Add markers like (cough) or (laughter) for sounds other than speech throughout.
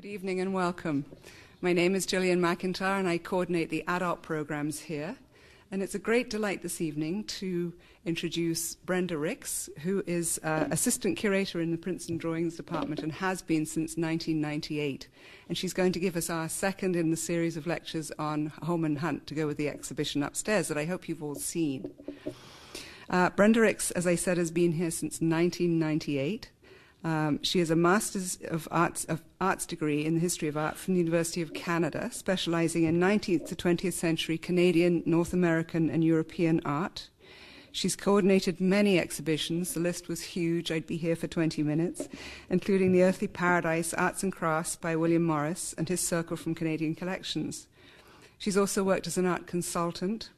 Good evening and welcome. My name is Gillian McIntyre and I coordinate the ADOP programs here. And it's a great delight this evening to introduce Brenda Rix, who is uh, assistant curator in the Prints and Drawings Department and has been since 1998. And she's going to give us our second in the series of lectures on Holman Hunt to go with the exhibition upstairs that I hope you've all seen. Uh, Brenda Rix, as I said, has been here since 1998. Um, she has a Master's of Arts, of Arts degree in the history of art from the University of Canada, specializing in 19th to 20th century Canadian, North American, and European art. She's coordinated many exhibitions. The list was huge. I'd be here for 20 minutes, including The Earthly Paradise Arts and Crafts by William Morris and his Circle from Canadian Collections. She's also worked as an art consultant,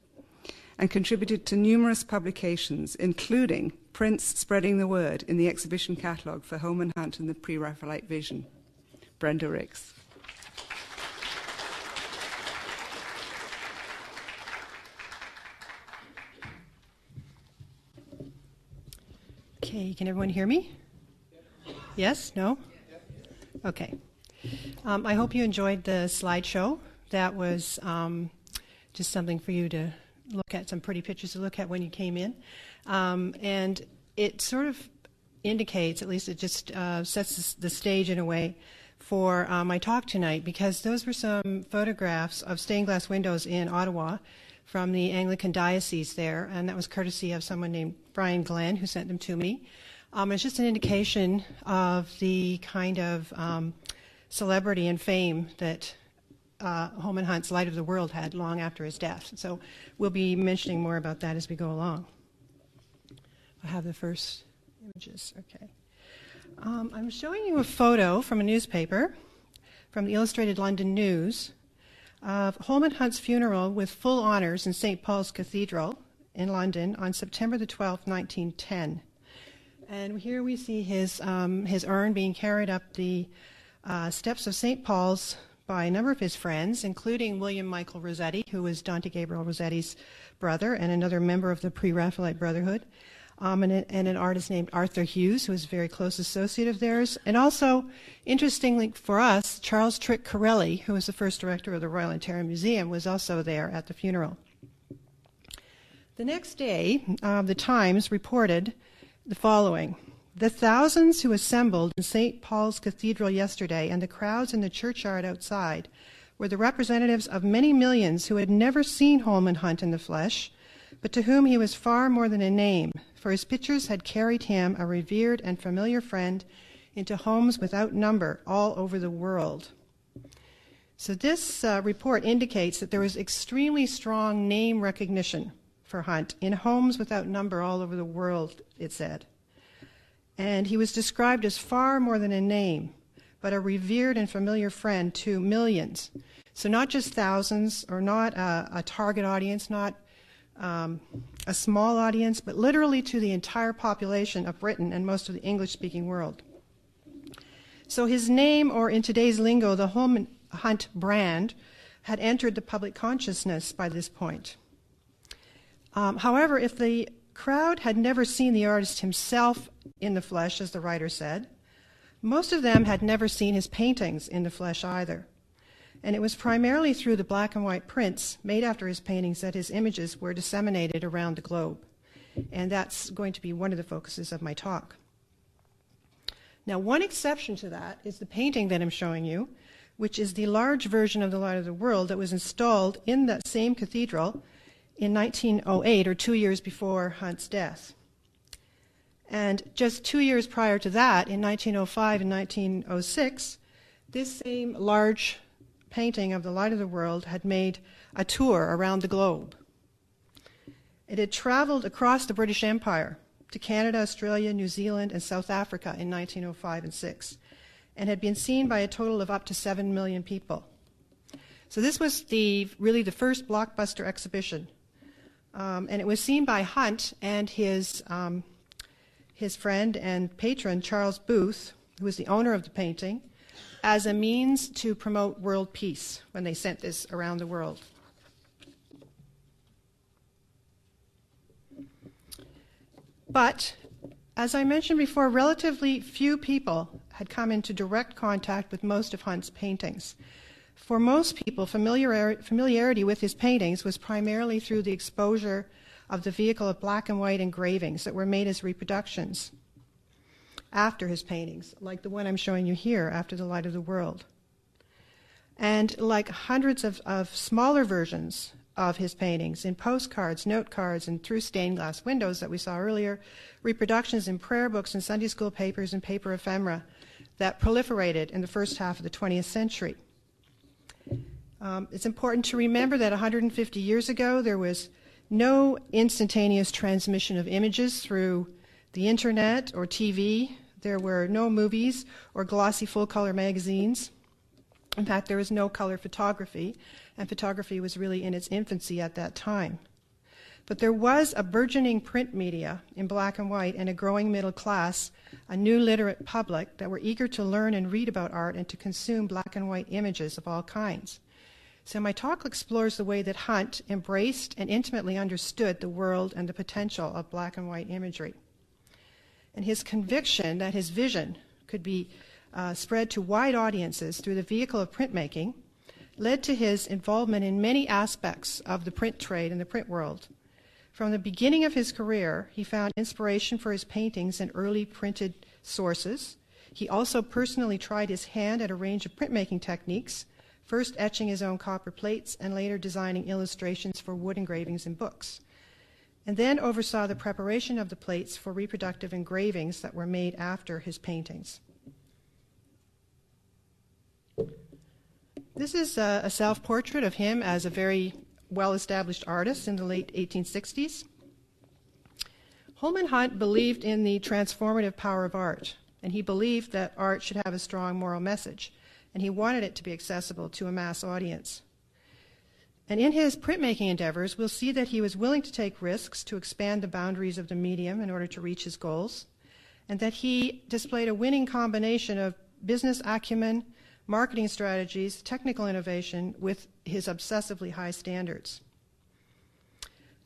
and contributed to numerous publications, including Prints Spreading the Word in the exhibition catalogue for Holman Hunt and the Pre Raphaelite Vision. Brenda Rix. Okay, can everyone hear me? Yes? No? Okay. Um, I hope you enjoyed the slideshow. That was um, just something for you to look at some pretty pictures to look at when you came in. Um, and it sort of indicates, at least it just uh, sets the stage in a way for uh, my talk tonight because those were some photographs of stained glass windows in Ottawa from the Anglican Diocese there, and that was courtesy of someone named Brian Glenn who sent them to me. Um, it's just an indication of the kind of um, celebrity and fame that uh, Holman Hunt's Light of the World had long after his death. So we'll be mentioning more about that as we go along. I have the first images. Okay. Um, I'm showing you a photo from a newspaper, from the Illustrated London News, of Holman Hunt's funeral with full honors in St. Paul's Cathedral in London on September the 12th, 1910. And here we see his, um, his urn being carried up the uh, steps of St. Paul's by a number of his friends, including William Michael Rossetti, who was Dante Gabriel Rossetti's brother and another member of the Pre Raphaelite Brotherhood, um, and, and, an artist named Arthur Hughes, who was a very close associate of theirs, and also, interestingly for us, Charles Trick Currelly, who was the first director of the Royal Ontario Museum, was also there at the funeral. The next day, uh, the Times reported the following. The thousands who assembled in St. Paul's Cathedral yesterday and the crowds in the churchyard outside were the representatives of many millions who had never seen Holman Hunt in the flesh, but to whom he was far more than a name, for his pictures had carried him, a revered and familiar friend, into homes without number all over the world. So, this uh, report indicates that there was extremely strong name recognition for Hunt in homes without number all over the world, it said and he was described as far more than a name, but a revered and familiar friend to millions. So, not just thousands, or not a, a target audience, not um, a small audience, but literally to the entire population of Britain and most of the English speaking world. So, his name, or in today's lingo, the Holman Hunt brand, had entered the public consciousness by this point. Um, however, if the crowd had never seen the artist himself in the flesh, as the writer said. Most of them had never seen his paintings in the flesh either. And it was primarily through the black and white prints made after his paintings that his images were disseminated around the globe. And that's going to be one of the focuses of my talk. Now, one exception to that is the painting that I'm showing you, which is the large version of the Light of the World that was installed in that same cathedral in 1908, or two years before Hunt's death. And just two years prior to that, in 1905 and 1906, this same large painting of the light of the world had made a tour around the globe. It had traveled across the British Empire to Canada, Australia, New Zealand, and South Africa in 1905 and 6, and had been seen by a total of up to 7 million people. So this was the really the first blockbuster exhibition um, and it was seen by Hunt and his, um, his friend and patron, Charles Booth, who was the owner of the painting, as a means to promote world peace when they sent this around the world. But, as I mentioned before, relatively few people had come into direct contact with most of Hunt's paintings. For most people, familiarity with his paintings was primarily through the exposure of the vehicle of black and white engravings that were made as reproductions after his paintings, like the one I'm showing you here, After the Light of the World. And like hundreds of, of smaller versions of his paintings in postcards, note cards, and through stained glass windows that we saw earlier, reproductions in prayer books and Sunday school papers and paper ephemera that proliferated in the first half of the 20th century. Um, it's important to remember that 150 years ago there was no instantaneous transmission of images through the internet or TV. There were no movies or glossy full color magazines. In fact, there was no color photography, and photography was really in its infancy at that time. But there was a burgeoning print media in black and white and a growing middle class, a new literate public that were eager to learn and read about art and to consume black and white images of all kinds. So, my talk explores the way that Hunt embraced and intimately understood the world and the potential of black and white imagery. And his conviction that his vision could be uh, spread to wide audiences through the vehicle of printmaking led to his involvement in many aspects of the print trade and the print world. From the beginning of his career, he found inspiration for his paintings in early printed sources. He also personally tried his hand at a range of printmaking techniques first etching his own copper plates and later designing illustrations for wood engravings in books, and then oversaw the preparation of the plates for reproductive engravings that were made after his paintings. This is a, a self portrait of him as a very well established artist in the late 1860s. Holman Hunt believed in the transformative power of art, and he believed that art should have a strong moral message and he wanted it to be accessible to a mass audience. And in his printmaking endeavors, we'll see that he was willing to take risks to expand the boundaries of the medium in order to reach his goals, and that he displayed a winning combination of business acumen, marketing strategies, technical innovation with his obsessively high standards.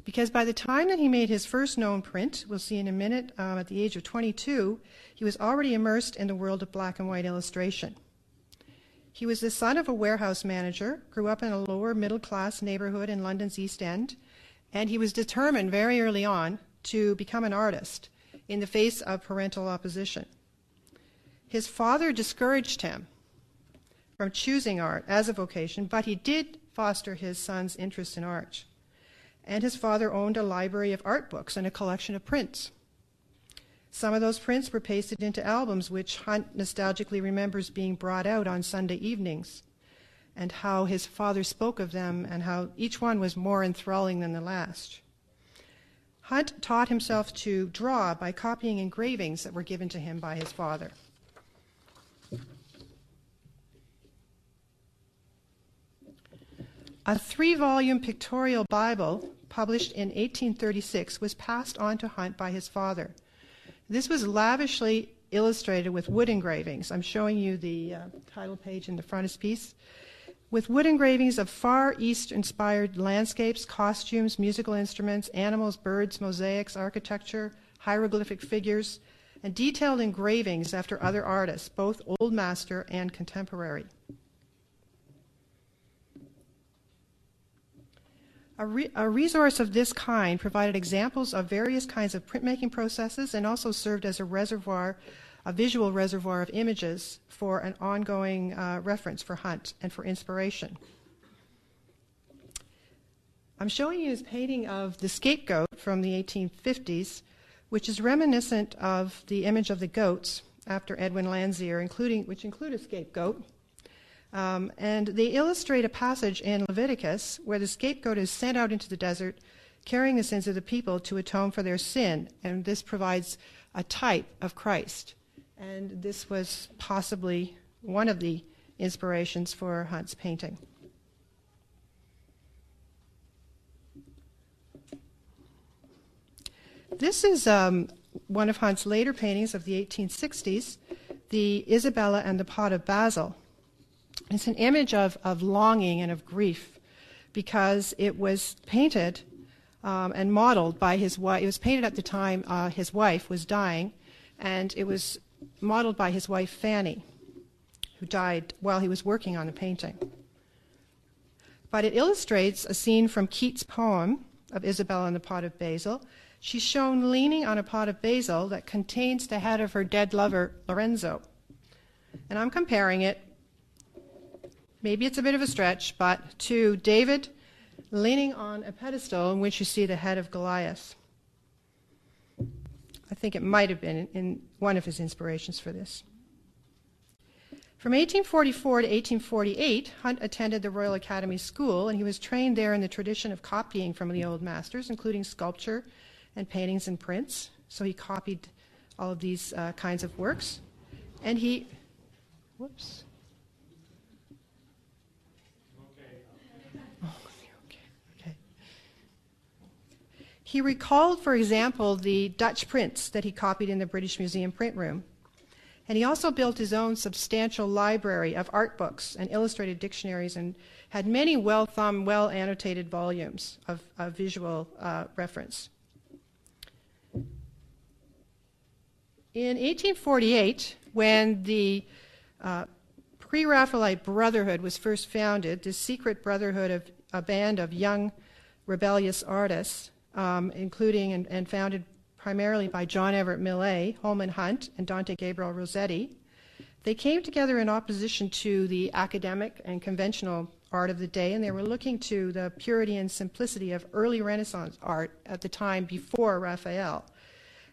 Because by the time that he made his first known print, we'll see in a minute, um, at the age of 22, he was already immersed in the world of black and white illustration. He was the son of a warehouse manager, grew up in a lower middle class neighborhood in London's East End, and he was determined very early on to become an artist in the face of parental opposition. His father discouraged him from choosing art as a vocation, but he did foster his son's interest in art. And his father owned a library of art books and a collection of prints. Some of those prints were pasted into albums, which Hunt nostalgically remembers being brought out on Sunday evenings, and how his father spoke of them, and how each one was more enthralling than the last. Hunt taught himself to draw by copying engravings that were given to him by his father. A three volume pictorial Bible published in 1836 was passed on to Hunt by his father. This was lavishly illustrated with wood engravings. I'm showing you the uh, title page in the frontispiece. With wood engravings of Far East inspired landscapes, costumes, musical instruments, animals, birds, mosaics, architecture, hieroglyphic figures, and detailed engravings after other artists, both Old Master and contemporary. A, re- a, resource of this kind provided examples of various kinds of printmaking processes and also served as a reservoir, a visual reservoir of images for an ongoing uh, reference for Hunt and for inspiration. I'm showing you his painting of the scapegoat from the 1850s, which is reminiscent of the image of the goats after Edwin Landseer, including, which include a scapegoat. Um, and they illustrate a passage in Leviticus where the scapegoat is sent out into the desert carrying the sins of the people to atone for their sin. And this provides a type of Christ. And this was possibly one of the inspirations for Hunt's painting. This is um, one of Hunt's later paintings of the 1860s, the Isabella and the Pot of Basil. It's an image of, of longing and of grief because it was painted um, and modeled by his wife. It was painted at the time uh, his wife was dying, and it was modeled by his wife Fanny, who died while he was working on the painting. But it illustrates a scene from Keats' poem of Isabella and the Pot of Basil. She's shown leaning on a pot of basil that contains the head of her dead lover, Lorenzo. And I'm comparing it, maybe it's a bit of a stretch, but to David leaning on a pedestal in which you see the head of Goliath. I think it might have been in one of his inspirations for this. From 1844 to 1848, Hunt attended the Royal Academy School, and he was trained there in the tradition of copying from the old masters, including sculpture and paintings and prints. So he copied all of these uh, kinds of works. And he, whoops. He recalled, for example, the Dutch prints that he copied in the British Museum print room. And he also built his own substantial library of art books and illustrated dictionaries and had many well thumbed, well annotated volumes of, of visual uh, reference. In 1848, when the uh, Pre Raphaelite Brotherhood was first founded, this secret brotherhood of a band of young rebellious artists, um, including and, and, founded primarily by John Everett Millais, Holman Hunt, and Dante Gabriel Rossetti. They came together in opposition to the academic and conventional art of the day, and they were looking to the purity and simplicity of early Renaissance art at the time before Raphael.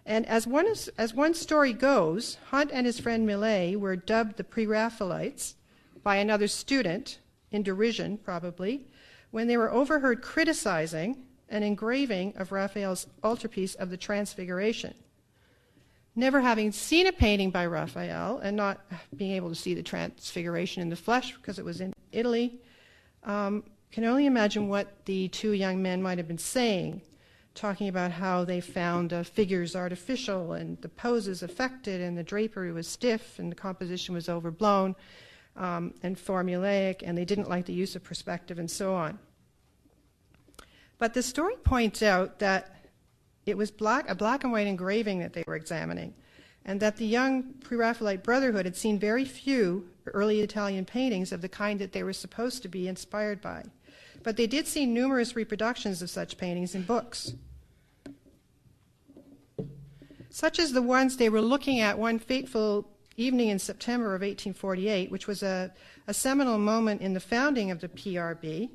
And as one, is, as one story goes, Hunt and his friend Millais were dubbed the Pre Raphaelites by another student, in derision probably, when they were overheard criticizing an engraving of Raphael's altarpiece of the Transfiguration. Never having seen a painting by Raphael and not being able to see the Transfiguration in the flesh because it was in Italy, um, can only imagine what the two young men might have been saying, talking about how they found uh, figures artificial and the poses affected and the drapery was stiff and the composition was overblown um, and formulaic and they didn't like the use of perspective and so on. But the story points out that it was black, a black and white engraving that they were examining, and that the young Pre Raphaelite Brotherhood had seen very few early Italian paintings of the kind that they were supposed to be inspired by. But they did see numerous reproductions of such paintings in books. Such as the ones they were looking at one fateful evening in September of 1848, which was a, a seminal moment in the founding of the PRB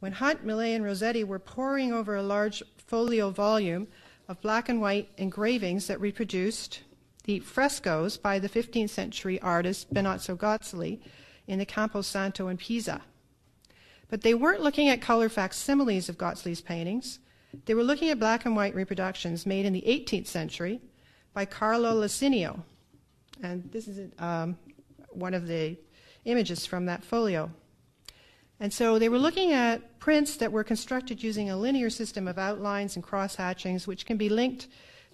when Hunt, Millais, and Rossetti were poring over a large folio volume of black and white engravings that reproduced the frescoes by the 15th century artist Benozzo Gozzoli in the Campo Santo in Pisa. But they weren't looking at color facsimiles of Gozzoli's paintings. They were looking at black and white reproductions made in the 18th century by Carlo Lasinio. And this is um, one of the images from that folio. And so they were looking at prints that were constructed using a linear system of outlines and cross hatchings, which can be linked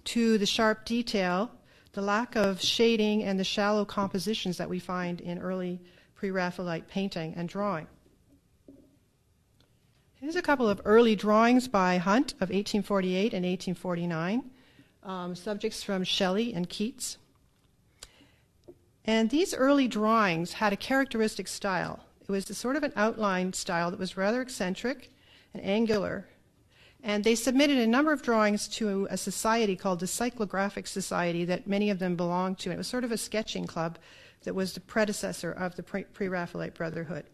to the sharp detail, the lack of shading, and the shallow compositions that we find in early pre Raphaelite painting and drawing. Here's a couple of early drawings by Hunt of 1848 and 1849, um, subjects from Shelley and Keats. And these early drawings had a characteristic style. It was a sort of an outline style that was rather eccentric and angular. And they submitted a number of drawings to a society called the Cyclographic Society that many of them belonged to. It was sort of a sketching club that was the predecessor of the pre Raphaelite Brotherhood.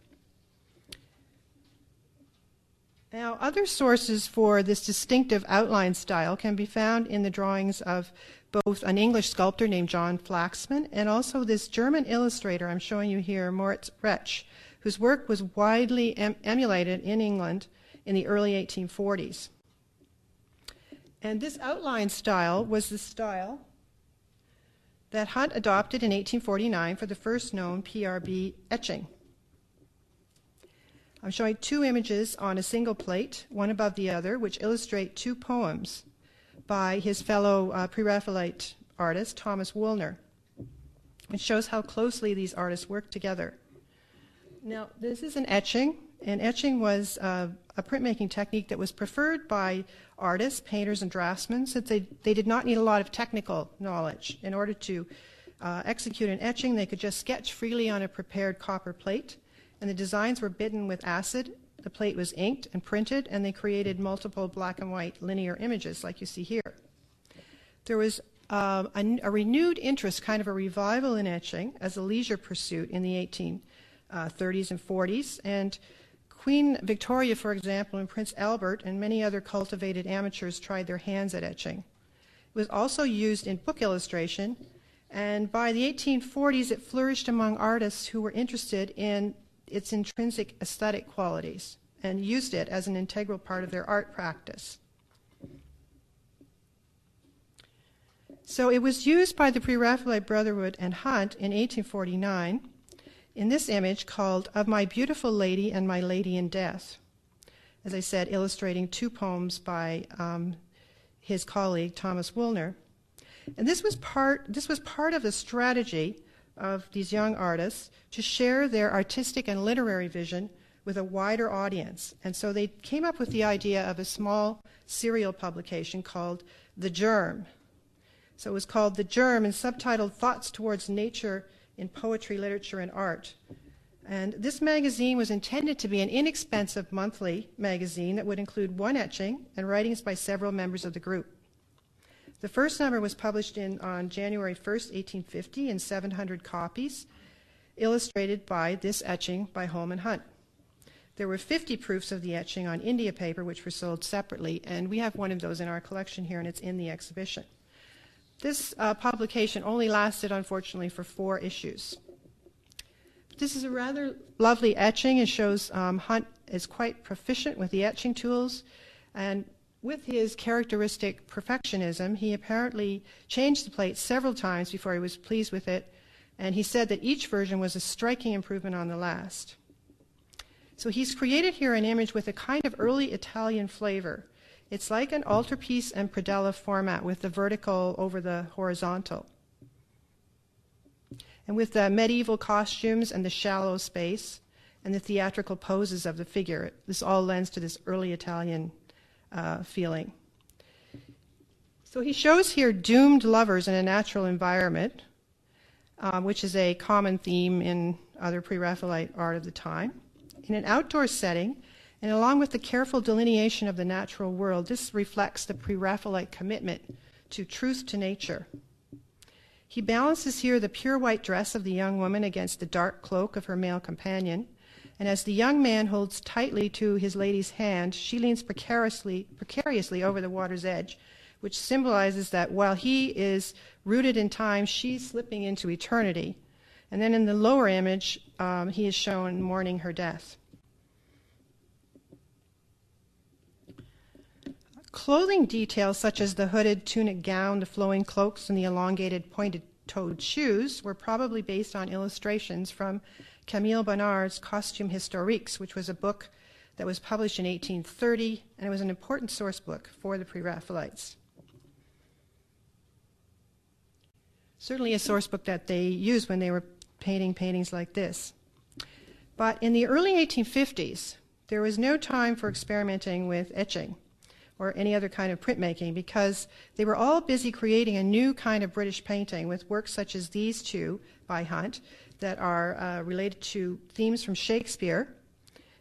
Now, other sources for this distinctive outline style can be found in the drawings of both an English sculptor named John Flaxman and also this German illustrator I'm showing you here, Moritz Retzsch, whose work was widely em- emulated in England in the early 1840s. And this outline style was the style that Hunt adopted in 1849 for the first known PRB etching. I'm showing two images on a single plate, one above the other, which illustrate two poems by his fellow uh, Pre Raphaelite artist, Thomas Woolner. It shows how closely these artists worked together. Now, this is an etching, and etching was uh, a printmaking technique that was preferred by artists, painters, and draftsmen since they, they did not need a lot of technical knowledge in order to uh, execute an etching, they could just sketch freely on a prepared copper plate, and the designs were bitten with acid. The plate was inked and printed, and they created multiple black and white linear images, like you see here. There was uh, a, a, renewed interest, kind of a revival in etching as a leisure pursuit in the 1830s uh, and 40s, and Queen Victoria, for example, and Prince Albert and many other cultivated amateurs tried their hands at etching. It was also used in book illustration, and by the 1840s it flourished among artists who were interested in its intrinsic aesthetic qualities and used it as an integral part of their art practice. So it was used by the Pre Raphaelite Brotherhood and Hunt in 1849 in this image called Of My Beautiful Lady and My Lady in Death. As I said, illustrating two poems by um, his colleague Thomas Woolner. And this was part this was part of the strategy of these young artists to share their artistic and literary vision with a wider audience. And so they came up with the idea of a small serial publication called The Germ. So it was called The Germ and subtitled Thoughts Towards Nature in poetry, literature, and art. And this magazine was intended to be an inexpensive monthly magazine that would include one etching and writings by several members of the group. The first number was published in, on January 1, 1850, in 700 copies, illustrated by this etching by Holman Hunt. There were 50 proofs of the etching on India paper, which were sold separately, and we have one of those in our collection here, and it's in the exhibition. This uh, publication only lasted, unfortunately, for four issues. This is a rather lovely etching. It shows um, Hunt is quite proficient with the etching tools, and with his characteristic perfectionism, he apparently changed the plate several times before he was pleased with it, and he said that each version was a striking improvement on the last. So he's created here an image with a kind of early Italian flavor. It's like an altarpiece and predella format with the vertical over the horizontal. And with the medieval costumes and the shallow space and the theatrical poses of the figure, this all lends to this early Italian uh, feeling. So he shows here doomed lovers in a natural environment, um, which is a common theme in other Pre Raphaelite art of the time. In an outdoor setting, and along with the careful delineation of the natural world, this reflects the Pre Raphaelite commitment to truth to nature. He balances here the pure white dress of the young woman against the dark cloak of her male companion. And as the young man holds tightly to his lady's hand, she leans precariously, precariously over the water's edge, which symbolizes that while he is rooted in time, she's slipping into eternity. And then in the lower image, um, he is shown mourning her death. Clothing details such as the hooded tunic gown, the flowing cloaks, and the elongated pointed toed shoes were probably based on illustrations from Camille Bonnard's Costume Historiques, which was a book that was published in 1830, and it was an important source book for the Pre Raphaelites. Certainly a source book that they used when they were painting paintings like this. But in the early 1850s, there was no time for experimenting with etching or any other kind of printmaking because they were all busy creating a new kind of British painting with works such as these two by Hunt that are uh, related to themes from Shakespeare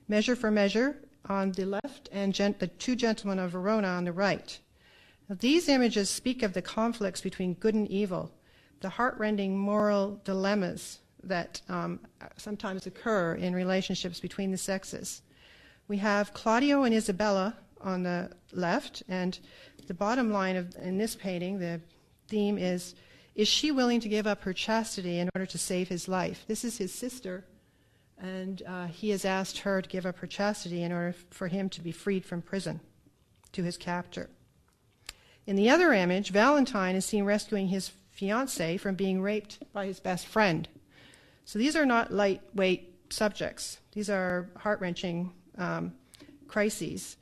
Measure for Measure on the left and the Two Gentlemen of Verona on the right. Now, these images speak of the conflicts between good and evil, the heartrending moral dilemmas that um, sometimes occur in relationships between the sexes. We have Claudio and Isabella on the left, and the bottom line of, in this painting, the theme is Is she willing to give up her chastity in order to save his life? This is his sister, and uh, he has asked her to give up her chastity in order for him to be freed from prison to his captor. In the other image, Valentine is seen rescuing his fiancee from being raped by his best friend. So these are not lightweight subjects. These are heart wrenching um, crises.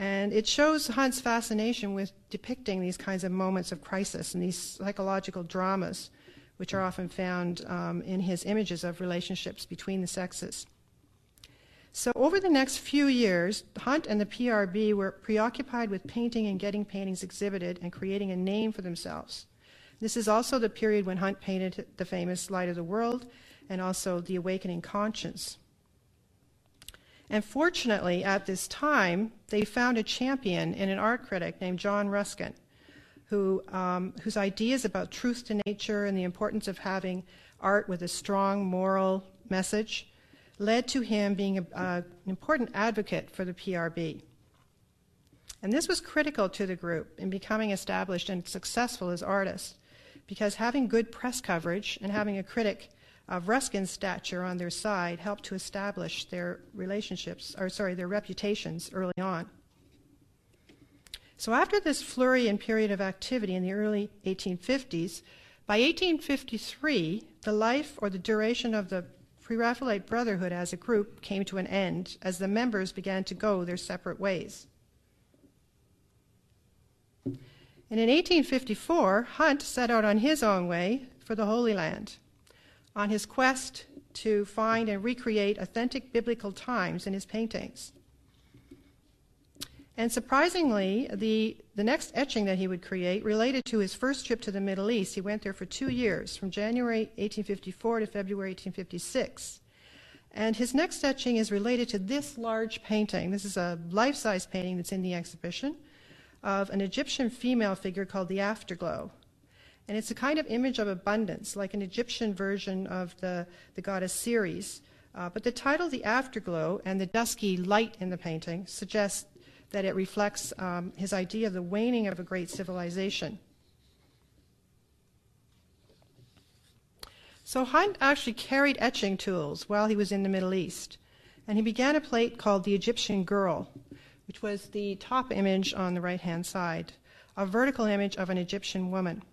And it shows Hunt's fascination with depicting these kinds of moments of crisis and these psychological dramas, which are often found um, in his images of relationships between the sexes. So, over the next few years, Hunt and the PRB were preoccupied with painting and getting paintings exhibited and creating a name for themselves. This is also the period when Hunt painted the famous Light of the World and also The Awakening Conscience. And fortunately, at this time, they found a champion in an art critic named John Ruskin, who, um, whose ideas about truth to nature and the importance of having art with a strong moral message led to him being a, an important advocate for the PRB. And this was critical to the group in becoming established and successful as artists, because having good press coverage and having a critic of Ruskin's stature on their side helped to establish their relationships, or sorry, their reputations early on. So after this flurry and period of activity in the early 1850s, by 1853, the life or the duration of the Pre Raphaelite Brotherhood as a group came to an end as the members began to go their separate ways. And in 1854, Hunt set out on his own way for the Holy Land on his quest to find and recreate authentic biblical times in his paintings. And surprisingly, the, the next etching that he would create related to his first trip to the Middle East. He went there for two years, from January 1854 to February 1856. And his next etching is related to this large painting. This is a life size painting that's in the exhibition of an Egyptian female figure called the Afterglow. And it's a kind of image of abundance, like an Egyptian version of the, the goddess Ceres. Uh, but the title, The Afterglow, and the dusky light in the painting suggest that it reflects um, his idea of the waning of a great civilization. So Hunt actually carried etching tools while he was in the Middle East, and he began a plate called The Egyptian Girl, which was the top image on the right hand side, a vertical image of an Egyptian woman.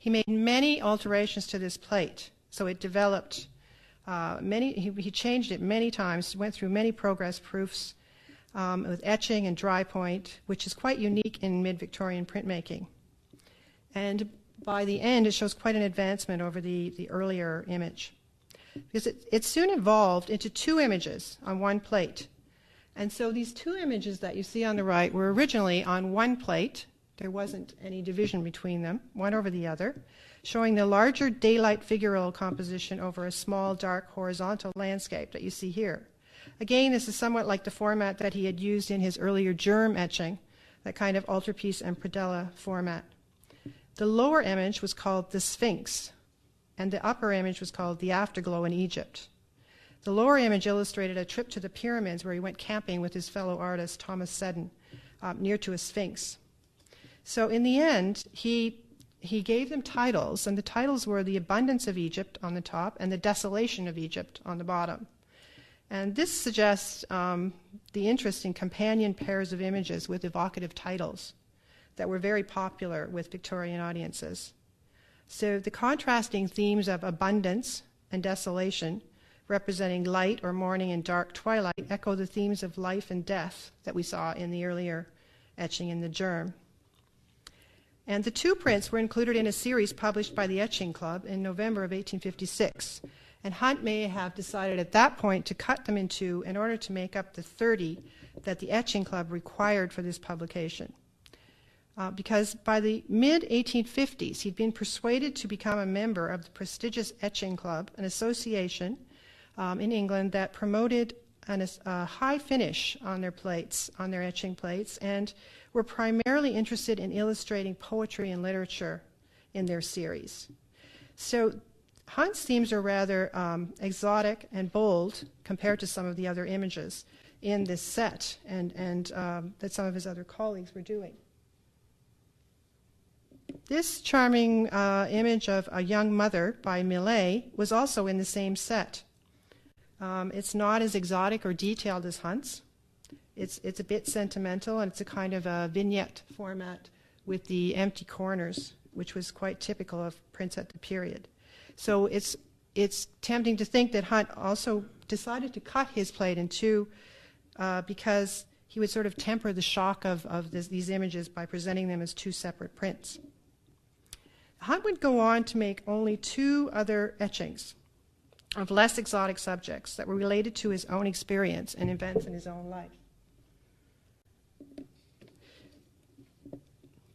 He made many alterations to this plate, so it developed uh, many. He, he, changed it many times, went through many progress proofs um, with etching and dry point, which is quite unique in mid-Victorian printmaking. And by the end, it shows quite an advancement over the, the earlier image. Because it, it soon evolved into two images on one plate. And so these two images that you see on the right were originally on one plate, there wasn't any division between them, one over the other, showing the larger daylight figural composition over a small, dark, horizontal landscape that you see here. Again, this is somewhat like the format that he had used in his earlier germ etching, that kind of altarpiece and predella format. The lower image was called the Sphinx, and the upper image was called the Afterglow in Egypt. The lower image illustrated a trip to the pyramids where he went camping with his fellow artist Thomas Seddon, uh, near to a sphinx. So in the end, he he gave them titles, and the titles were the abundance of Egypt on the top and the desolation of Egypt on the bottom. And this suggests um, the interest in companion pairs of images with evocative titles that were very popular with Victorian audiences. So the contrasting themes of abundance and desolation, representing light or morning and dark twilight, echo the themes of life and death that we saw in the earlier etching in the germ. And the two prints were included in a series published by the Etching Club in November of 1856. And Hunt may have decided at that point to cut them in two in order to make up the 30 that the Etching Club required for this publication. Uh, because by the mid 1850s, he'd been persuaded to become a member of the prestigious Etching Club, an association um, in England that promoted an, a high finish on their plates, on their etching plates, and were primarily interested in illustrating poetry and literature in their series. So Hunt's themes are rather um, exotic and bold compared to some of the other images in this set and, and um, that some of his other colleagues were doing. This charming uh, image of a young mother by Millais was also in the same set. Um, it's not as exotic or detailed as Hunt's, it's, it's a bit sentimental, and it's a kind of a vignette format with the empty corners, which was quite typical of prints at the period. So it's, it's tempting to think that Hunt also decided to cut his plate in two uh, because he would sort of temper the shock of, of this, these images by presenting them as two separate prints. Hunt would go on to make only two other etchings of less exotic subjects that were related to his own experience and events in his own life.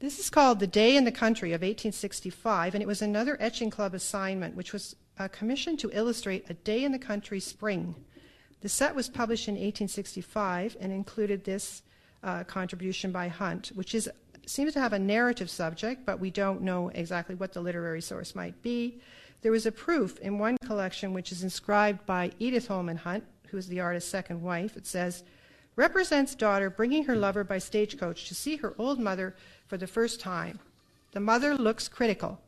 This is called The Day in the Country of 1865, and it was another Etching Club assignment, which was a commission to illustrate A Day in the Country Spring. The set was published in 1865 and included this uh, contribution by Hunt, which is seems to have a narrative subject, but we don't know exactly what the literary source might be. There was a proof in one collection which is inscribed by Edith Holman Hunt, who is the artist's second wife. It says, represents daughter bringing her lover by stagecoach to see her old mother for the first time. The mother looks critical.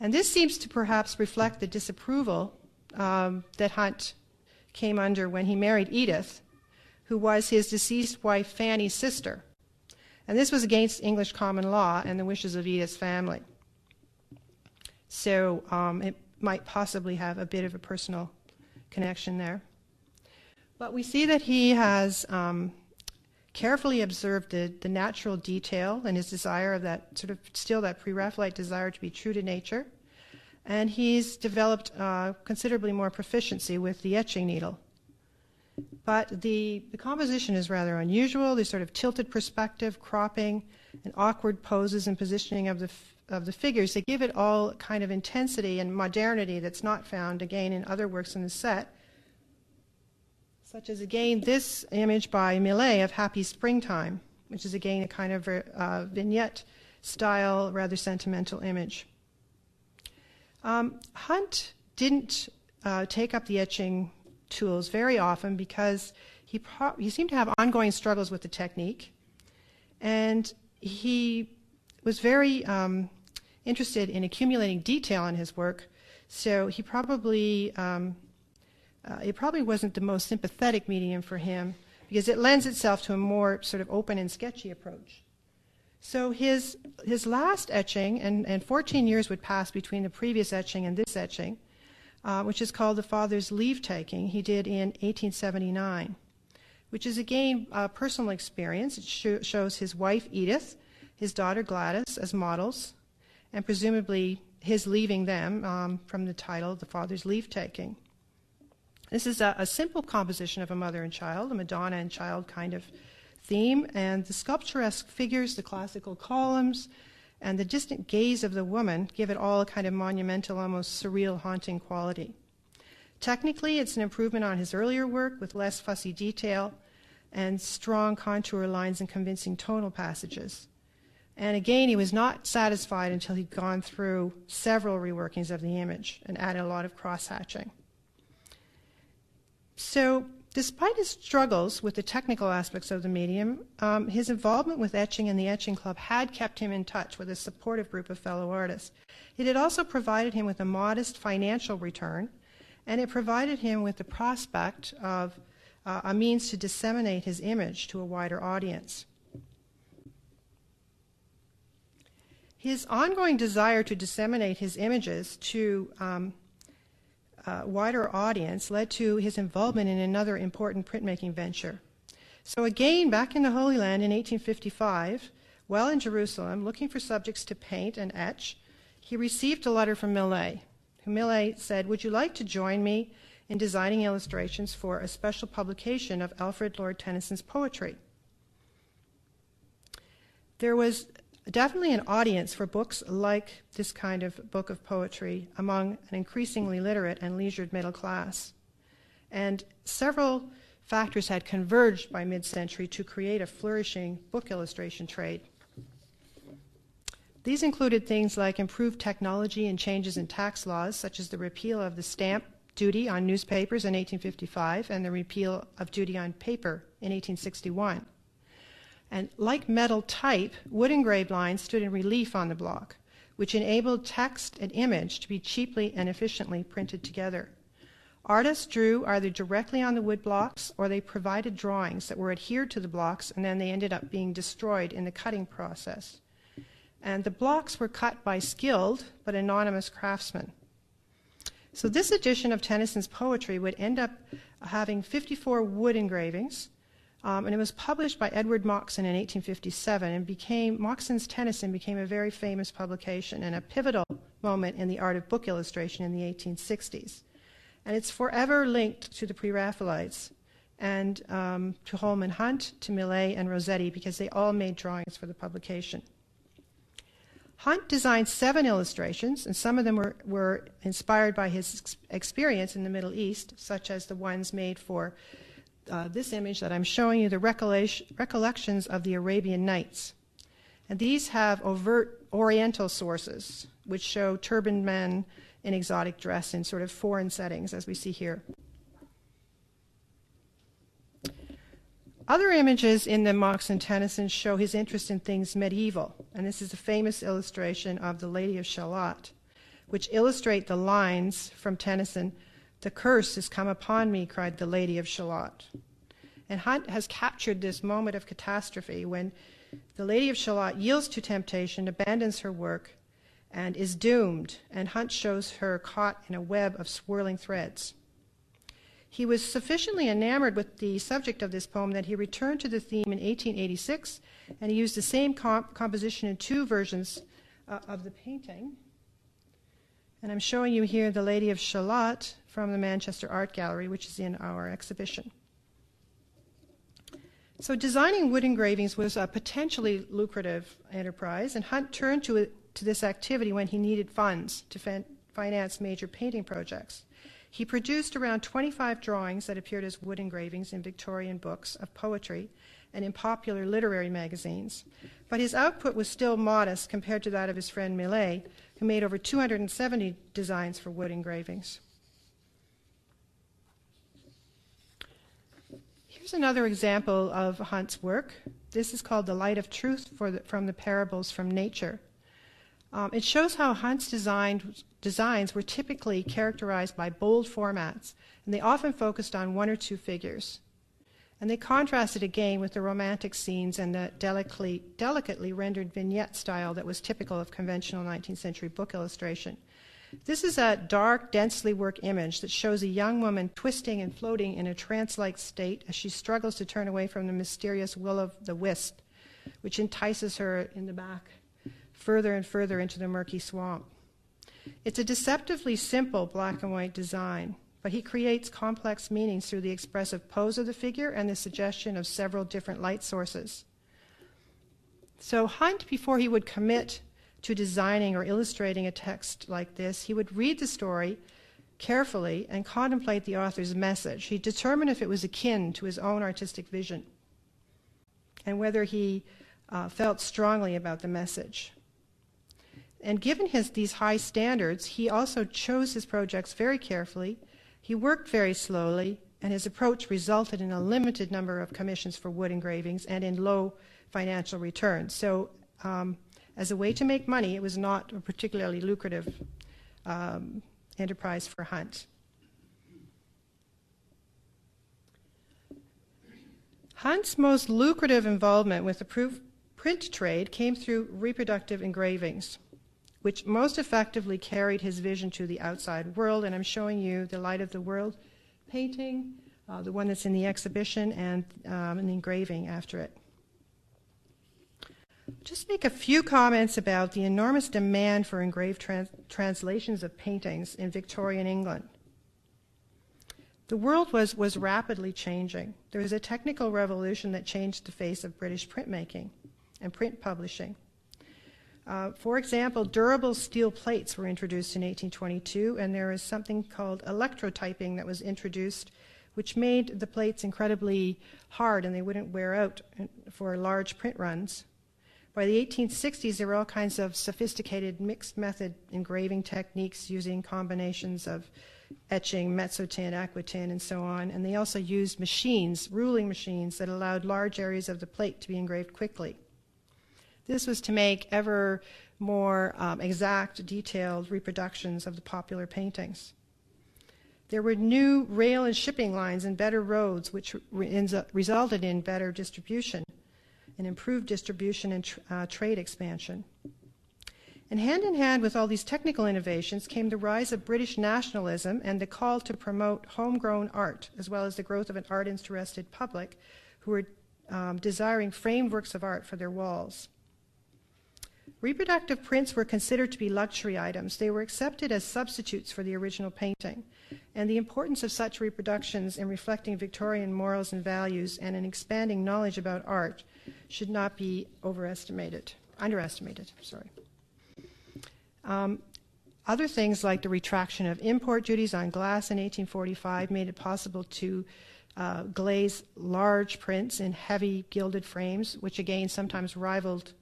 And this seems to perhaps reflect the disapproval um, that Hunt came under when he married Edith, who was his deceased wife Fanny's sister. And this was against English common law and the wishes of Edith's family. So um, it might possibly have a bit of a personal connection there. But we see that he has um, carefully observed the, the natural detail and his desire of that sort of still that pre-Raphaelite desire to be true to nature. And he's developed uh, considerably more proficiency with the etching needle. But the, the composition is rather unusual. There's sort of tilted perspective, cropping, and awkward poses and positioning of the, of the figures. They give it all kind of intensity and modernity that's not found, again, in other works in the set such as again this image by Millais of Happy Springtime, which is again a kind of uh, vignette style, rather sentimental image. Um, Hunt didn't uh, take up the etching tools very often because he, he seemed to have ongoing struggles with the technique, and he was very um, interested in accumulating detail in his work, so he probably um, uh, it probably wasn't the most sympathetic medium for him because it lends itself to a more sort of open and sketchy approach. So his, his last etching, and, and 14 years would pass between the previous etching and this etching, uh, which is called The Father's Leave Taking, he did in 1879, which is again a personal experience. It sh- shows his wife Edith, his daughter Gladys as models, and presumably his leaving them um, from the title The Father's Leave Taking. This is a, a, simple composition of a mother and child, a Madonna and child kind of theme, and the sculpturesque figures, the classical columns, and the distant gaze of the woman give it all a kind of monumental, almost surreal, haunting quality. Technically, it's an improvement on his earlier work with less fussy detail and strong contour lines and convincing tonal passages. And again, he was not satisfied until he'd gone through several reworkings of the image and added a lot of cross hatching. So, despite his struggles with the technical aspects of the medium, um, his involvement with etching and the Etching Club had kept him in touch with a supportive group of fellow artists. It had also provided him with a modest financial return, and it provided him with the prospect of uh, a means to disseminate his image to a wider audience. His ongoing desire to disseminate his images to um, uh, wider audience led to his involvement in another important printmaking venture. So, again, back in the Holy Land in 1855, while in Jerusalem, looking for subjects to paint and etch, he received a letter from Millais, who Millais said, Would you like to join me in designing illustrations for a special publication of Alfred Lord Tennyson's poetry? There was definitely an audience for books like this kind of book of poetry among an increasingly literate and leisured middle class. And several factors had converged by mid century to create a flourishing book illustration trade. These included things like improved technology and changes in tax laws, such as the repeal of the stamp duty on newspapers in 1855 and the repeal of duty on paper in 1861. And like metal type, wood engraved lines stood in relief on the block, which enabled text and image to be cheaply and efficiently printed together. Artists drew either directly on the wood blocks or they provided drawings that were adhered to the blocks and then they ended up being destroyed in the cutting process. And the blocks were cut by skilled but anonymous craftsmen. So this edition of Tennyson's poetry would end up having 54 wood engravings, um, and it was published by Edward Moxon in 1857 and became, Moxon's Tennyson became a very famous publication and a pivotal moment in the art of book illustration in the 1860s. And it's forever linked to the Pre Raphaelites and um, to Holman Hunt, to Millais, and Rossetti, because they all made drawings for the publication. Hunt designed seven illustrations, and some of them were, were inspired by his ex- experience in the Middle East, such as the ones made for uh, this image that I'm showing you, the recollections of the Arabian Nights. And these have overt Oriental sources, which show turbaned men in exotic dress in sort of foreign settings, as we see here. Other images in the Moxon Tennyson show his interest in things medieval, and this is a famous illustration of the Lady of Shalott, which illustrate the lines from Tennyson The curse has come upon me, cried the Lady of Shalott. And Hunt has captured this moment of catastrophe when the Lady of Shalott yields to temptation, abandons her work, and is doomed, and Hunt shows her caught in a web of swirling threads. He was sufficiently enamored with the subject of this poem that he returned to the theme in 1886, and he used the same comp- composition in two versions uh, of the painting. And I'm showing you here the Lady of Shalott from the Manchester Art Gallery, which is in our exhibition. So, designing wood engravings was a potentially lucrative enterprise, and Hunt turned to, to this activity when he needed funds to fin- finance major painting projects. He produced around 25 drawings that appeared as wood engravings in Victorian books of poetry and in popular literary magazines. But his output was still modest compared to that of his friend Millais, who made over 270 designs for wood engravings. Here's another example of Hunt's work. This is called The Light of Truth the, from the Parables from Nature. Um, it shows how Hunt's designed, designs were typically characterized by bold formats, and they often focused on one or two figures. And they contrasted again with the romantic scenes and the delicately, delicately rendered vignette style that was typical of conventional 19th century book illustration. This is a dark, densely worked image that shows a young woman twisting and floating in a trance like state as she struggles to turn away from the mysterious will of the wisp, which entices her in the back further and further into the murky swamp. It's a deceptively simple black and white design, but he creates complex meanings through the expressive pose of the figure and the suggestion of several different light sources. So, Hunt, before he would commit to designing or illustrating a text like this, he would read the story carefully and contemplate the author's message. He'd determine if it was akin to his own artistic vision and whether he uh, felt strongly about the message. And given his, these high standards, he also chose his projects very carefully. He worked very slowly, and his approach resulted in a limited number of commissions for wood engravings and in low financial returns. So, um, as a way to make money, it was not a particularly lucrative um, enterprise for Hunt. Hunt's most lucrative involvement with the print trade came through reproductive engravings, which most effectively carried his vision to the outside world. And I'm showing you the Light of the World painting, uh, the one that's in the exhibition, and um, an engraving after it just make a few comments about the enormous demand for engraved trans- translations of paintings in Victorian England. The world was, was rapidly changing. There was a technical revolution that changed the face of British printmaking and print publishing. Uh, for example, durable steel plates were introduced in 1822, and there is something called electrotyping that was introduced, which made the plates incredibly hard and they wouldn't wear out for large print runs. By the 1860s, there were all kinds of sophisticated mixed method engraving techniques using combinations of etching, mezzotint, aquatint, and so on. And they also used machines, ruling machines, that allowed large areas of the plate to be engraved quickly. This was to make ever more um, exact, detailed reproductions of the popular paintings. There were new rail and shipping lines and better roads, which re- resulted in better distribution and improved distribution and tr- uh, trade expansion. And hand in hand with all these technical innovations came the rise of British nationalism and the call to promote homegrown art, as well as the growth of an art interested public who were um, desiring framed works of art for their walls. Reproductive prints were considered to be luxury items. They were accepted as substitutes for the original painting. and the importance of such reproductions in reflecting Victorian morals and values and in expanding knowledge about art should not be overestimated, underestimated, sorry. Um, other things like the retraction of import duties on glass in 1845 made it possible to uh, glaze large prints in heavy gilded frames, which again sometimes rivaled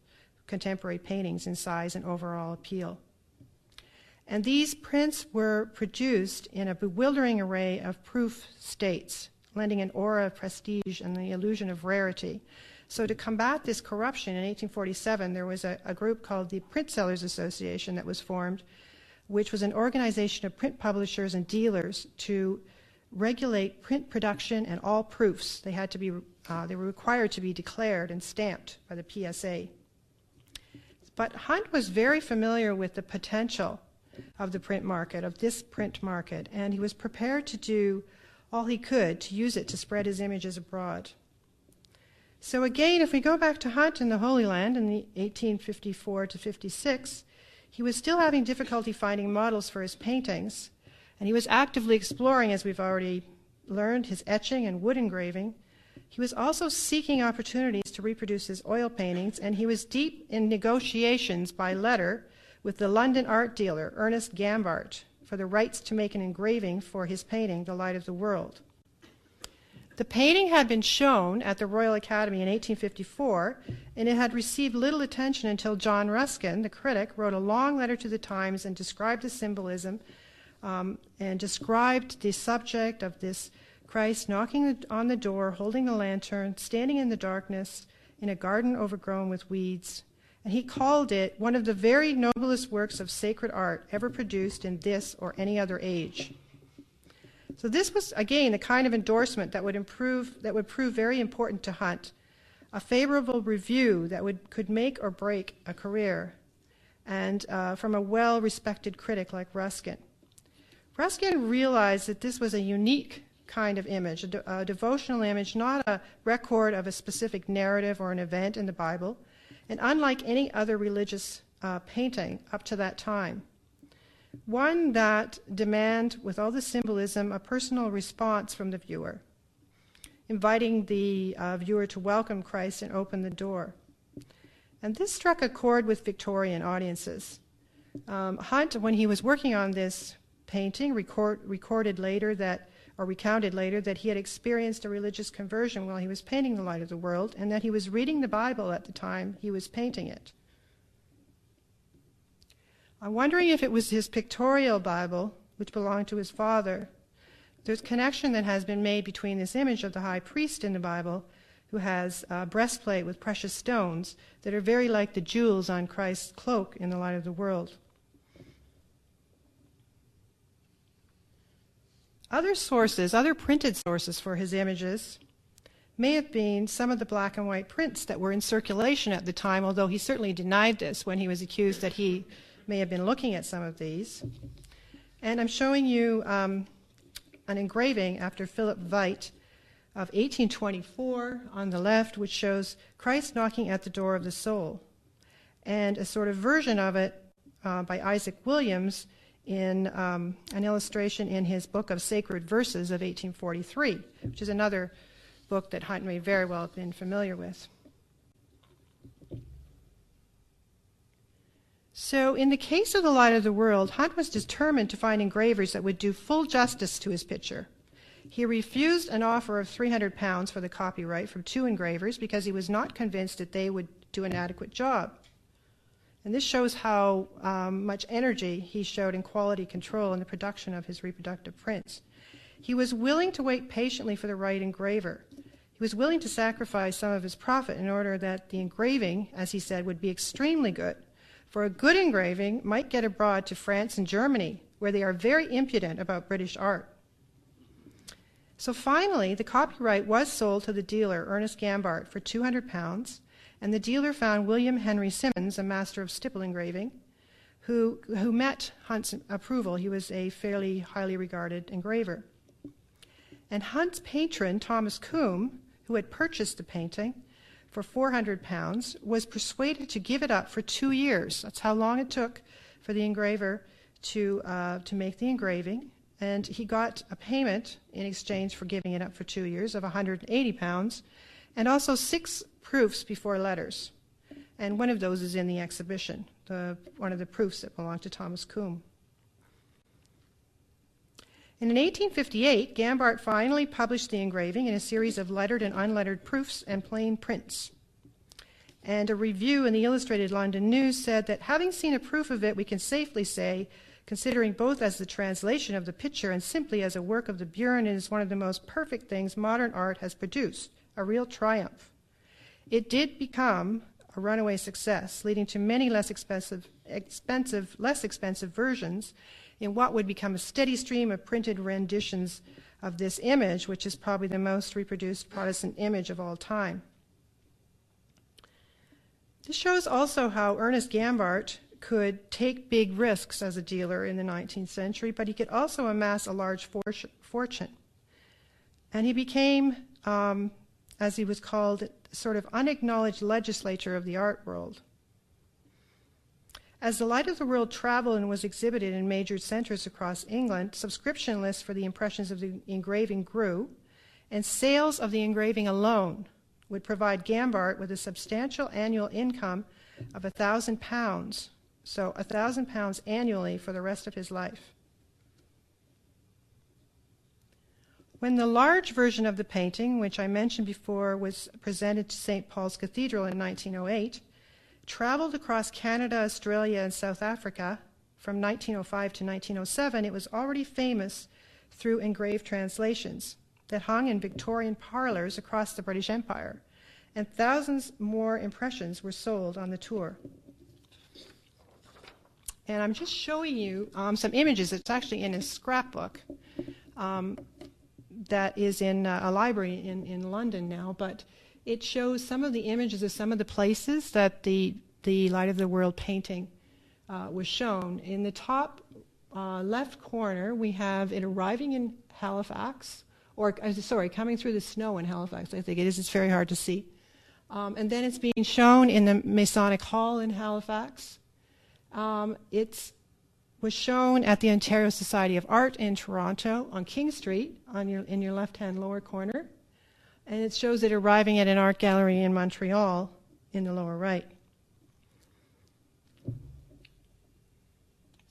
contemporary paintings in size and overall appeal. And these prints were produced in a bewildering array of proof states, lending an aura of prestige and the illusion of rarity. So, to combat this corruption in 1847, there was a, a group called the Print Sellers Association that was formed, which was an organization of print publishers and dealers to regulate print production and all proofs. They had to be uh, they were required to be declared and stamped by the PSA. But Hunt was very familiar with the potential of the print market, of this print market, and he was prepared to do all he could to use it to spread his images abroad. So again, if we go back to Hunt in the Holy Land in the 1854 to 56, he was still having difficulty finding models for his paintings, and he was actively exploring, as we've already learned, his etching and wood engraving. He was also seeking opportunities to reproduce his oil paintings, and he was deep in negotiations by letter with the London art dealer Ernest Gambart for the rights to make an engraving for his painting, The Light of the World. The painting had been shown at the Royal Academy in 1854, and it had received little attention until John Ruskin, the critic, wrote a long letter to the Times and described the symbolism um, and described the subject of this Christ knocking on the door, holding a lantern, standing in the darkness in a garden overgrown with weeds, and he called it one of the very noblest works of sacred art ever produced in this or any other age. So this was again the kind of endorsement that would improve that would prove very important to Hunt, a favorable review that would could make or break a career, and uh, from a well-respected critic like Ruskin. Ruskin realized that this was a unique kind of image, a, de- a devotional image, not a record of a specific narrative or an event in the Bible and unlike any other religious uh, painting up to that time. One that demand, with all the symbolism, a personal response from the viewer, inviting the uh, viewer to welcome Christ and open the door. And this struck a chord with Victorian audiences. Um, Hunt, when he was working on this painting, record, recorded later that or recounted later that he had experienced a religious conversion while he was painting the light of the world and that he was reading the Bible at the time he was painting it. I'm wondering if it was his pictorial Bible, which belonged to his father. There's a connection that has been made between this image of the high priest in the Bible, who has a breastplate with precious stones that are very like the jewels on Christ's cloak in the light of the world. Other sources, other printed sources for his images, may have been some of the black and white prints that were in circulation at the time, although he certainly denied this when he was accused that he may have been looking at some of these. And I'm showing you um, an engraving after Philip Veit of 1824 on the left, which shows Christ knocking at the door of the soul, and a sort of version of it uh, by Isaac Williams in um, an illustration in his book of sacred verses of 1843, which is another book that Hunt may very well have been familiar with. So, in the case of The Light of the World, Hunt was determined to find engravers that would do full justice to his picture. He refused an offer of 300 pounds for the copyright from two engravers because he was not convinced that they would do an adequate job. And this shows how um, much energy he showed in quality control in the production of his reproductive prints. He was willing to wait patiently for the right engraver. He was willing to sacrifice some of his profit in order that the engraving, as he said, would be extremely good. For a good engraving might get abroad to France and Germany, where they are very impudent about British art. So finally, the copyright was sold to the dealer, Ernest Gambart, for 200 pounds, and the dealer found William Henry Simmons, a master of stipple engraving, who, who met Hunt's approval. He was a fairly highly regarded engraver. And Hunt's patron, Thomas Combe, who had purchased the painting for 400 pounds, was persuaded to give it up for two years. That's how long it took for the engraver to, uh, to make the engraving. and he got a payment in exchange for giving it up for two years of 180 pounds, and also six proofs before letters. And one of those is in the exhibition, the, one of the proofs that belonged to Thomas Combe. And in 1858, Gambart finally published the engraving in a series of lettered and unlettered proofs and plain prints. And a review in the Illustrated London News said that having seen a proof of it, we can safely say, considering both as the translation of the picture and simply as a work of the burin, it is one of the most perfect things modern art has produced, a real triumph. It did become a runaway success, leading to many less expensive, expensive, less expensive versions in what would become a steady stream of printed renditions of this image, which is probably the most reproduced Protestant image of all time. This shows also how Ernest Gambart could take big risks as a dealer in the 19th century, but he could also amass a large fortune. And he became, um, as he was called, sort of unacknowledged legislature of the art world. As the Light of the World traveled and was exhibited in major centers across England, subscription lists for the impressions of the engraving grew, and sales of the engraving alone would provide Gambart with a substantial annual income of a thousand pounds, so a thousand pounds annually for the rest of his life. When the large version of the painting, which I mentioned before, was presented to St. Paul's Cathedral in 1908, traveled across Canada, Australia, and South Africa from 1905 to 1907, it was already famous through engraved translations that hung in Victorian parlors across the British Empire, and thousands more impressions were sold on the tour. And I'm just showing you um, some images. It's actually in a scrapbook um, that is in uh, a library in, in London now, but it shows some of the images of some of the places that the, the Light of the World painting uh, was shown. In the top uh, left corner, we have it arriving in Halifax, or uh, sorry, coming through the snow in Halifax. I think it is. It's very hard to see. Um, and then it's being shown in the Masonic Hall in Halifax. Um, it was shown at the Ontario Society of Art in Toronto on King Street on your, in your left hand lower corner. And it shows it arriving at an art gallery in Montreal in the lower right.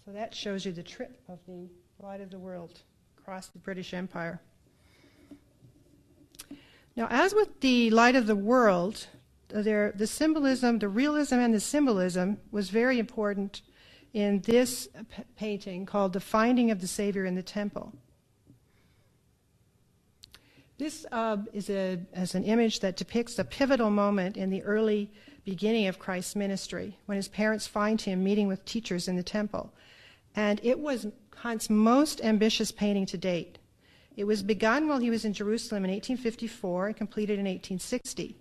So that shows you the trip of the light of the world across the British Empire. Now, as with the light of the world, there, the symbolism, the realism and the symbolism was very important in this painting called The Finding of the Savior in the Temple. This uh, is, a, is an image that depicts a pivotal moment in the early beginning of Christ's ministry when his parents find him meeting with teachers in the temple. And it was Hunt's most ambitious painting to date. It was begun while he was in Jerusalem in 1854 and completed in 1860.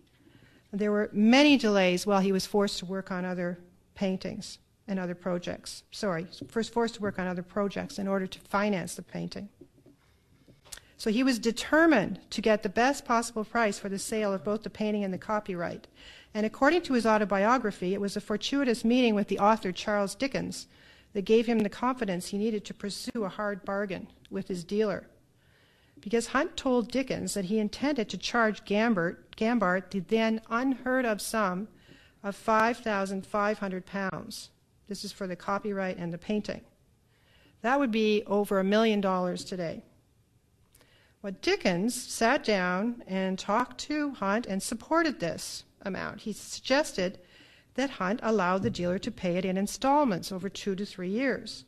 There were many delays while he was forced to work on other paintings and other projects. Sorry, first forced to work on other projects in order to finance the painting. So he was determined to get the best possible price for the sale of both the painting and the copyright. And according to his autobiography, it was a fortuitous meeting with the author Charles Dickens that gave him the confidence he needed to pursue a hard bargain with his dealer because Hunt told Dickens that he intended to charge Gambart, Gambart the then unheard of sum of 5,500 pounds. This is for the copyright and the painting. That would be over a million dollars today. Well, Dickens sat down and talked to Hunt and supported this amount. He suggested that Hunt allow the dealer to pay it in installments over two to three years.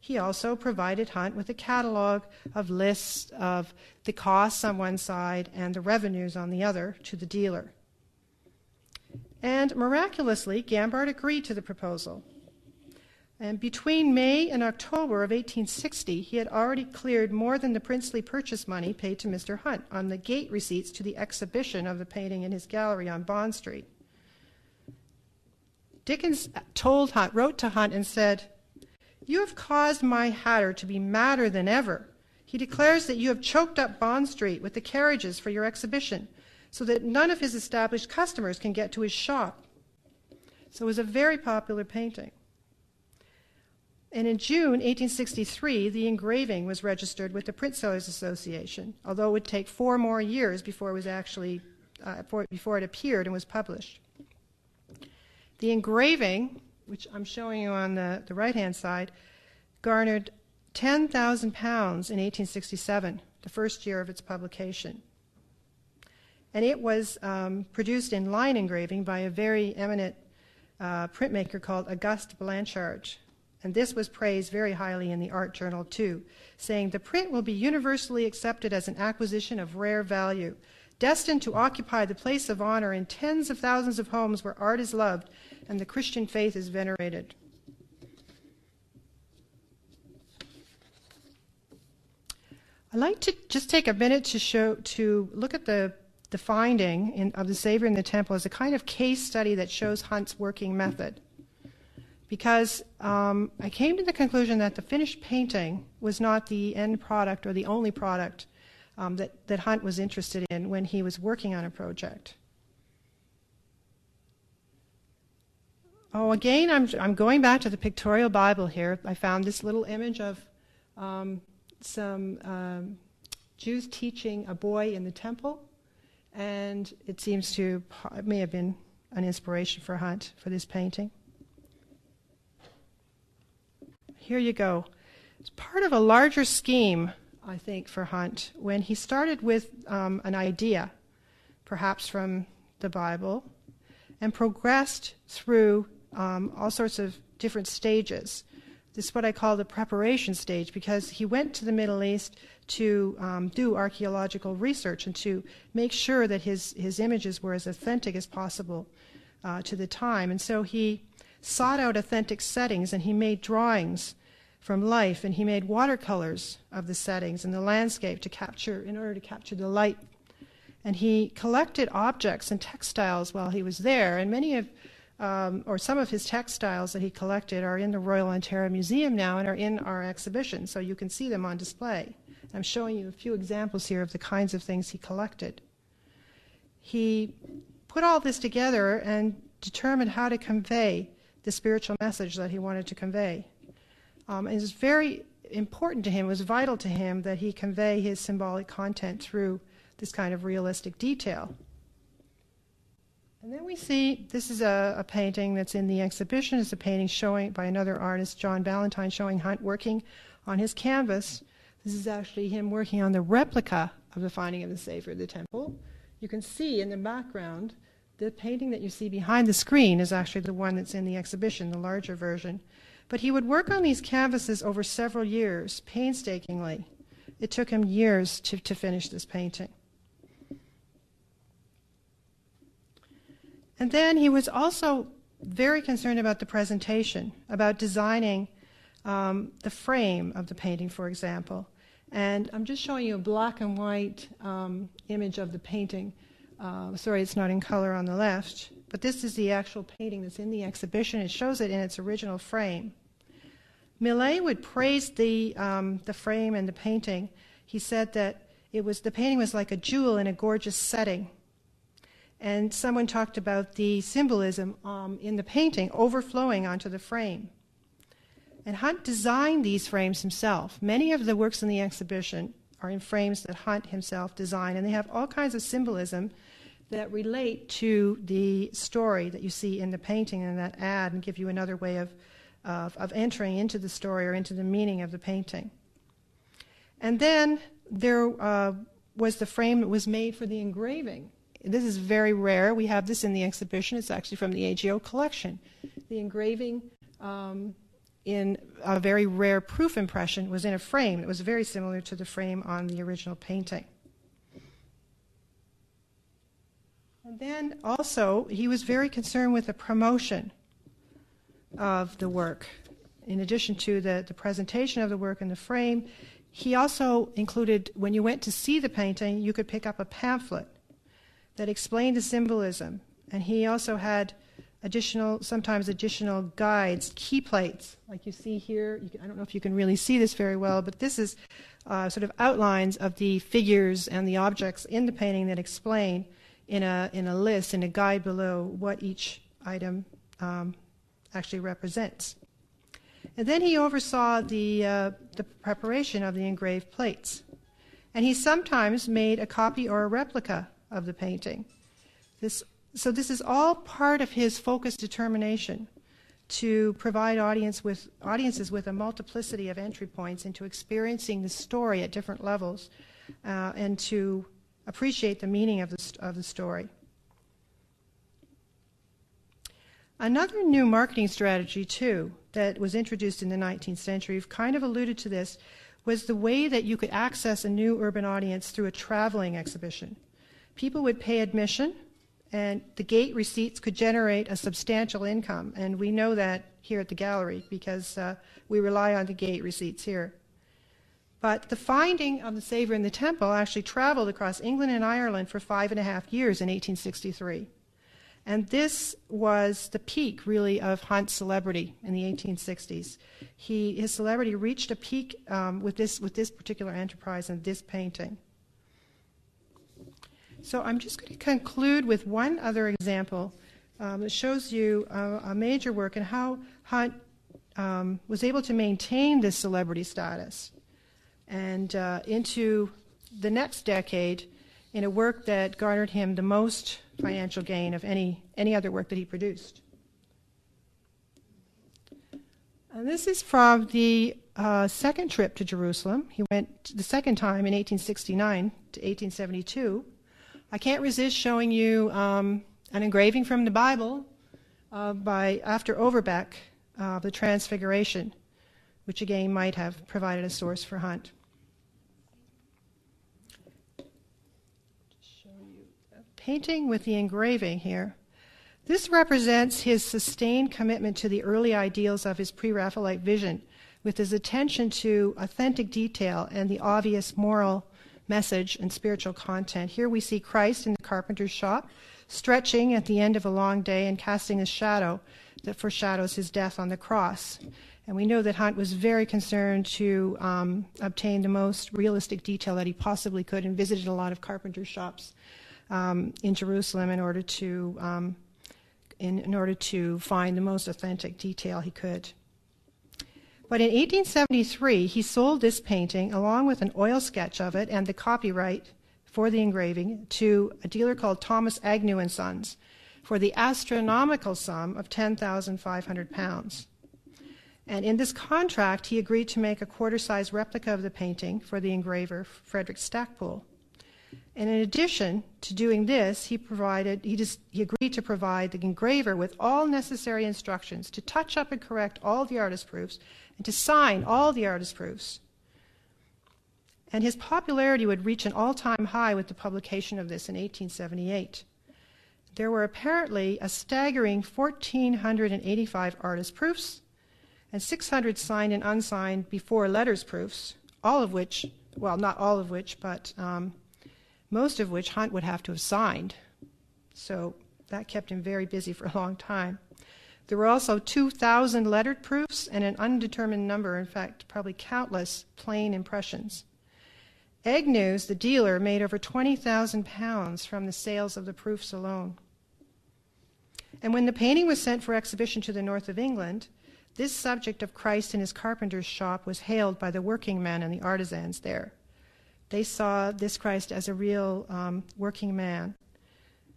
He also provided Hunt with a catalog of lists of the costs on one side and the revenues on the other to the dealer. And miraculously, Gambart agreed to the proposal. And between May and October of 1860, he had already cleared more than the princely purchase money paid to Mr. Hunt on the gate receipts to the exhibition of the painting in his gallery on Bond Street. Dickens told Hunt, wrote to Hunt and said, you have caused my hatter to be madder than ever. He declares that you have choked up Bond Street with the carriages for your exhibition, so that none of his established customers can get to his shop. So it was a very popular painting. And in June 1863, the engraving was registered with the Printsellers Association, although it would take four more years before it was actually uh, for, before it appeared and was published. The engraving, which I'm showing you on the, the right hand side, garnered 10,000 pounds in 1867, the first year of its publication. And it was um, produced in line engraving by a very eminent uh, printmaker called Auguste Blanchard. And this was praised very highly in the art journal, too, saying the print will be universally accepted as an acquisition of rare value, destined to occupy the place of honor in tens of thousands of homes where art is loved and the Christian faith is venerated. I'd like to just take a minute to show to look at the the finding in, of the Savior in the temple as a kind of case study that shows Hunt's working method. Because um, I came to the conclusion that the finished painting was not the end product or the only product um, that, that Hunt was interested in when he was working on a project. Oh, again, I'm, I'm going back to the pictorial Bible here. I found this little image of um, some um, Jews teaching a boy in the temple and it seems to it may have been an inspiration for Hunt for this painting. Here you go. It's part of a larger scheme, I think, for Hunt when he started with um, an idea, perhaps from the Bible, and progressed through um, all sorts of different stages. This is what I call the preparation stage because he went to the Middle East to um, do archaeological research and to make sure that his, his images were as authentic as possible uh, to the time. And so he sought out authentic settings and he made drawings from life and he made watercolors of the settings and the landscape to capture, in order to capture the light. And he collected objects and textiles while he was there, and many of um, or some of his textiles that he collected are in the Royal Ontario Museum now and are in our exhibition, so you can see them on display. I'm showing you a few examples here of the kinds of things he collected. He put all this together and determined how to convey the spiritual message that he wanted to convey. Um, it was very important to him, it was vital to him that he convey his symbolic content through this kind of realistic detail. And then we see this is a, a, painting that's in the exhibition. It's a painting showing by another artist, John Ballantyne, showing Hunt working on his canvas this is actually him working on the replica of the finding of the Savior of the temple. You can see in the background the painting that you see behind the screen is actually the one that's in the exhibition, the larger version. But he would work on these canvases over several years, painstakingly. It took him years to, to finish this painting. And then he was also very concerned about the presentation, about designing um, the frame of the painting, for example. And I'm just showing you a black and white um, image of the painting. Uh, sorry, it's not in color on the left, but this is the actual painting that's in the exhibition. It shows it in its original frame. Millais would praise the, um, the frame and the painting. He said that it was, the painting was like a jewel in a gorgeous setting. And someone talked about the symbolism um, in the painting overflowing onto the frame. And Hunt designed these frames himself. Many of the works in the exhibition are in frames that Hunt himself designed, and they have all kinds of symbolism that relate to the story that you see in the painting and that add and give you another way of, of, of entering into the story or into the meaning of the painting. And then there uh, was the frame that was made for the engraving. This is very rare. We have this in the exhibition. It's actually from the AGO collection. The engraving um, in a very rare proof impression was in a frame that was very similar to the frame on the original painting. And then also, he was very concerned with the promotion of the work. In addition to the, the presentation of the work in the frame, he also included, when you went to see the painting, you could pick up a pamphlet that explained the symbolism. And he also had additional, sometimes additional guides, key plates, like you see here. You can, I don't know if you can really see this very well, but this is uh, sort of outlines of the figures and the objects in the painting that explain in a, in a list, in a guide below, what each item um, actually represents. And then he oversaw the, uh, the preparation of the engraved plates. And he sometimes made a copy or a replica of the painting. This, so this is all part of his focused determination to provide audience with, audiences with a multiplicity of entry points into experiencing the story at different levels uh, and to appreciate the meaning of the, of the story. Another new marketing strategy, too, that was introduced in the 19th century, you've kind of alluded to this, was the way that you could access a new urban audience through a traveling exhibition. People would pay admission, and the gate receipts could generate a substantial income. And we know that here at the gallery because uh, we rely on the gate receipts here. But the finding of the Saviour in the Temple actually traveled across England and Ireland for five and a half years in 1863. And this was the peak, really, of Hunt's celebrity in the 1860s. He, his celebrity reached a peak um, with, this, with this particular enterprise and this painting. So I'm just going to conclude with one other example um, that shows you a, a, major work and how Hunt um, was able to maintain this celebrity status and uh, into the next decade in a work that garnered him the most financial gain of any, any other work that he produced. And this is from the uh, second trip to Jerusalem. He went the second time in 1869 to 1872. I can't resist showing you um, an engraving from the Bible uh, by after Overbeck, uh, the Transfiguration, which again might have provided a source for Hunt. painting with the engraving here. This represents his sustained commitment to the early ideals of his pre Raphaelite vision, with his attention to authentic detail and the obvious moral message and spiritual content. Here we see Christ in the carpenter's shop, stretching at the end of a long day and casting a shadow that foreshadows his death on the cross. And we know that Hunt was very concerned to um, obtain the most realistic detail that he possibly could and visited a lot of carpenter shops um, in Jerusalem in order to um, in, in order to find the most authentic detail he could. But in 1873, he sold this painting along with an oil sketch of it and the copyright for the engraving to a dealer called Thomas Agnew and Sons for the astronomical sum of 10,500 pounds. And in this contract, he agreed to make a quarter size replica of the painting for the engraver, Frederick Stacpoole. And in addition to doing this, he provided he, just, he agreed to provide the engraver with all necessary instructions to touch up and correct all the artist proofs and to sign all the artist proofs. And his popularity would reach an all-time high with the publication of this in 1878. There were apparently a staggering 1,485 artist proofs and 600 signed and unsigned before letters proofs, all of which, well, not all of which, but um, most of which Hunt would have to have signed. So that kept him very busy for a long time. There were also 2,000 lettered proofs and an undetermined number, in fact, probably countless, plain impressions. Agnews, the dealer, made over 20,000 pounds from the sales of the proofs alone. And when the painting was sent for exhibition to the north of England, this subject of Christ in his carpenter's shop was hailed by the working men and the artisans there. They saw this Christ as a real um, working man.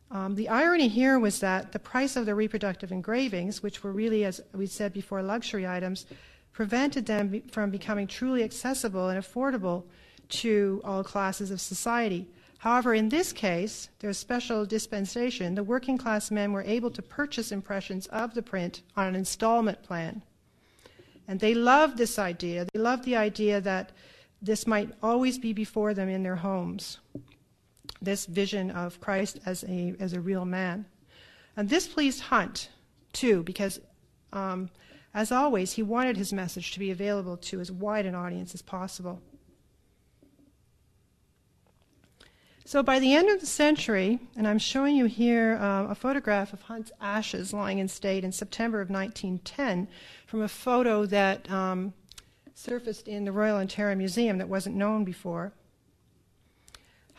Um, the irony here was that the price of the reproductive engravings, which were really, as we said before, luxury items, prevented them be- from becoming truly accessible and affordable to all classes of society. However, in this case, there's special dispensation. The working class men were able to purchase impressions of the print on an installment plan. And they loved this idea. They loved the idea that this might always be before them in their homes. This vision of Christ as a, as a real man. And this pleased Hunt, too, because, um, as always, he wanted his message to be available to as wide an audience as possible. So by the end of the century, and I'm showing you here uh, a photograph of Hunt's ashes lying in state in September of 1910 from a photo that um, surfaced in the Royal Ontario Museum that wasn't known before.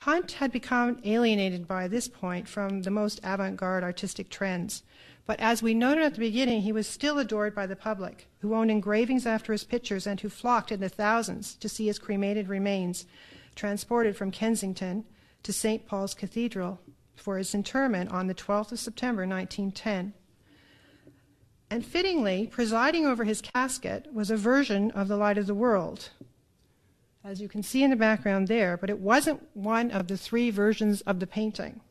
Hunt had become alienated by this point from the most avant garde artistic trends. But as we noted at the beginning, he was still adored by the public, who owned engravings after his pictures and who flocked in the thousands to see his cremated remains transported from Kensington to St. Paul's Cathedral for his interment on the 12th of September 1910. And fittingly, presiding over his casket was a version of The Light of the World, as you can see in the background there, but it wasn't one of the three versions of the painting.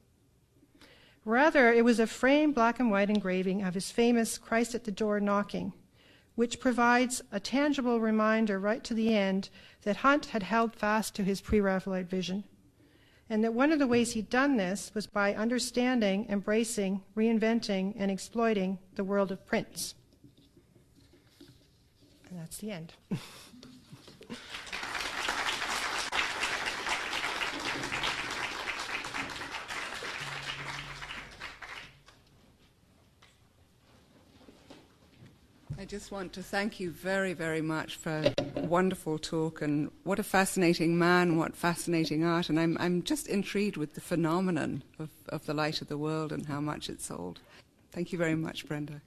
Rather, it was a framed black and white engraving of his famous Christ at the Door knocking, which provides a tangible reminder right to the end that Hunt had held fast to his pre Raphaelite vision, and that one of the ways he'd done this was by understanding, embracing, reinventing, and exploiting the world of prints. And that's the end. (laughs) I just want to thank you very, very much for a wonderful talk and what a fascinating man, what fascinating art. And I'm, I'm just intrigued with the phenomenon of, of the light of the world and how much it's sold. Thank you very much, Brenda.